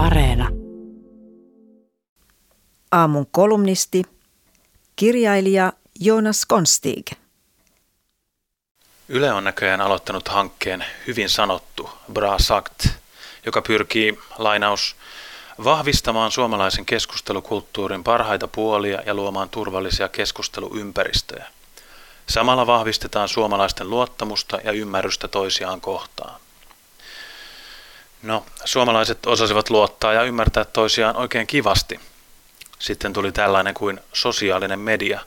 Areena. Aamun kolumnisti, kirjailija Jonas Konstig. Yle on näköjään aloittanut hankkeen Hyvin sanottu, Bra sagt, joka pyrkii, lainaus, vahvistamaan suomalaisen keskustelukulttuurin parhaita puolia ja luomaan turvallisia keskusteluympäristöjä. Samalla vahvistetaan suomalaisten luottamusta ja ymmärrystä toisiaan kohtaan. No, suomalaiset osasivat luottaa ja ymmärtää toisiaan oikein kivasti. Sitten tuli tällainen kuin sosiaalinen media,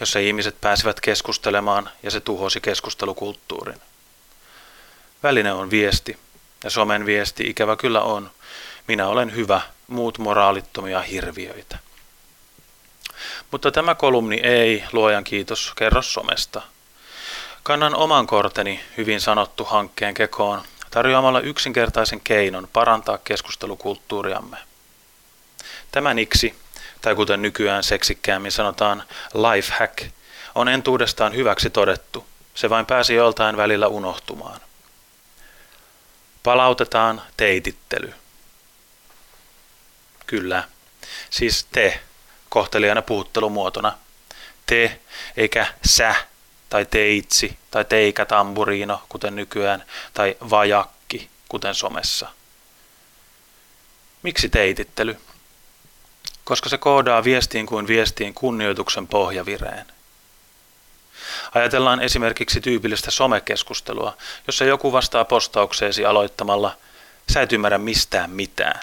jossa ihmiset pääsivät keskustelemaan ja se tuhosi keskustelukulttuurin. Väline on viesti, ja somen viesti ikävä kyllä on, minä olen hyvä, muut moraalittomia hirviöitä. Mutta tämä kolumni ei, luojan kiitos, kerro somesta. Kannan oman korteni hyvin sanottu hankkeen kekoon tarjoamalla yksinkertaisen keinon parantaa keskustelukulttuuriamme. Tämäniksi, tai kuten nykyään seksikkäämmin sanotaan, life hack, on entuudestaan hyväksi todettu. Se vain pääsi joltain välillä unohtumaan. Palautetaan teitittely. Kyllä, siis te, kohtelijana puhuttelumuotona. Te, eikä sä tai teitsi tai teikä tamburiino, kuten nykyään, tai vajakki, kuten somessa. Miksi teitittely? Koska se koodaa viestiin kuin viestiin kunnioituksen pohjavireen. Ajatellaan esimerkiksi tyypillistä somekeskustelua, jossa joku vastaa postaukseesi aloittamalla Sä et ymmärrä mistään mitään.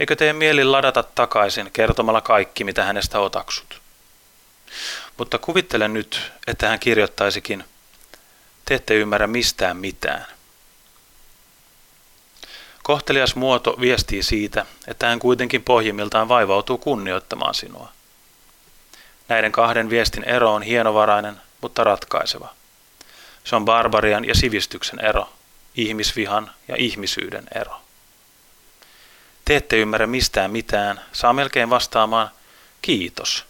Eikö tee mieli ladata takaisin kertomalla kaikki, mitä hänestä otaksut? Mutta kuvittele nyt, että hän kirjoittaisikin, te ette ymmärrä mistään mitään. Kohtelias muoto viestii siitä, että hän kuitenkin pohjimmiltaan vaivautuu kunnioittamaan sinua. Näiden kahden viestin ero on hienovarainen, mutta ratkaiseva. Se on barbarian ja sivistyksen ero, ihmisvihan ja ihmisyyden ero. Te ette ymmärrä mistään mitään, saa melkein vastaamaan kiitos –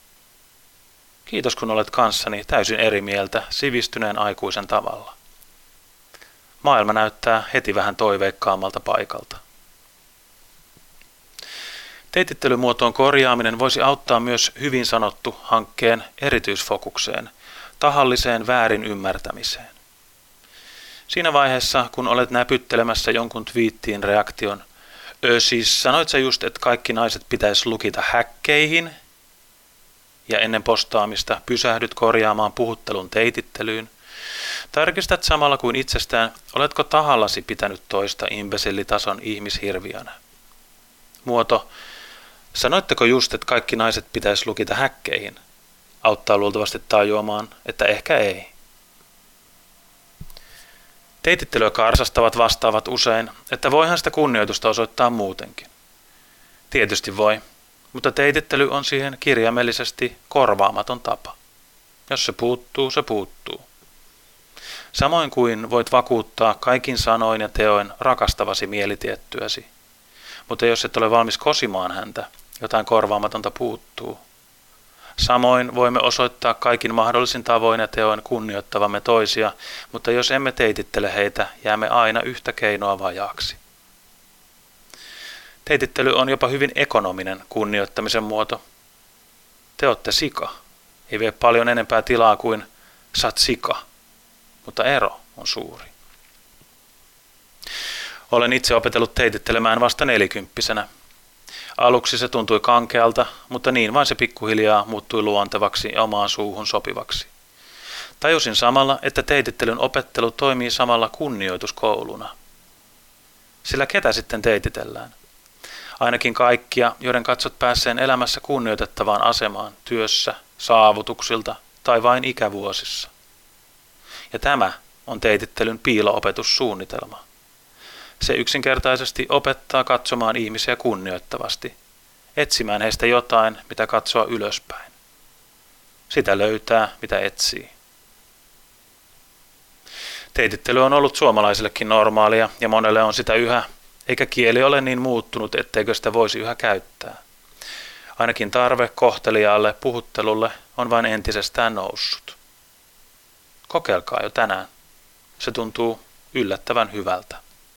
Kiitos kun olet kanssani täysin eri mieltä sivistyneen aikuisen tavalla. Maailma näyttää heti vähän toiveikkaammalta paikalta. Teitittelymuotoon korjaaminen voisi auttaa myös hyvin sanottu hankkeen erityisfokukseen, tahalliseen väärin ymmärtämiseen. Siinä vaiheessa, kun olet näpyttelemässä jonkun twiittiin reaktion, Ö, siis sanoit sä just, että kaikki naiset pitäisi lukita häkkeihin, ja ennen postaamista pysähdyt korjaamaan puhuttelun teitittelyyn. Tarkistat samalla kuin itsestään, oletko tahallasi pitänyt toista imbesillitason ihmishirviönä. Muoto, sanoitteko just, että kaikki naiset pitäisi lukita häkkeihin? Auttaa luultavasti tajuamaan, että ehkä ei. Teitittelyä karsastavat vastaavat usein, että voihan sitä kunnioitusta osoittaa muutenkin. Tietysti voi, mutta teitittely on siihen kirjaimellisesti korvaamaton tapa. Jos se puuttuu, se puuttuu. Samoin kuin voit vakuuttaa kaikin sanoin ja teoin rakastavasi mielitiettyäsi. Mutta jos et ole valmis kosimaan häntä, jotain korvaamatonta puuttuu. Samoin voimme osoittaa kaikin mahdollisin tavoin ja teoin kunnioittavamme toisia, mutta jos emme teitittele heitä, jäämme aina yhtä keinoa vajaaksi. Teitittely on jopa hyvin ekonominen kunnioittamisen muoto. Te olette sika. Ei vie paljon enempää tilaa kuin sat sika, mutta ero on suuri. Olen itse opetellut teitittelemään vasta nelikymppisenä. Aluksi se tuntui kankealta, mutta niin vain se pikkuhiljaa muuttui luontevaksi ja omaan suuhun sopivaksi. Tajusin samalla, että teitittelyn opettelu toimii samalla kunnioituskouluna. Sillä ketä sitten teititellään? Ainakin kaikkia, joiden katsot päässeen elämässä kunnioitettavaan asemaan työssä, saavutuksilta tai vain ikävuosissa. Ja tämä on teitittelyn piiloopetussuunnitelma. Se yksinkertaisesti opettaa katsomaan ihmisiä kunnioittavasti, etsimään heistä jotain, mitä katsoa ylöspäin. Sitä löytää, mitä etsii. Teitittely on ollut suomalaisillekin normaalia ja monelle on sitä yhä, eikä kieli ole niin muuttunut, etteikö sitä voisi yhä käyttää. Ainakin tarve kohteliaalle puhuttelulle on vain entisestään noussut. Kokeilkaa jo tänään. Se tuntuu yllättävän hyvältä.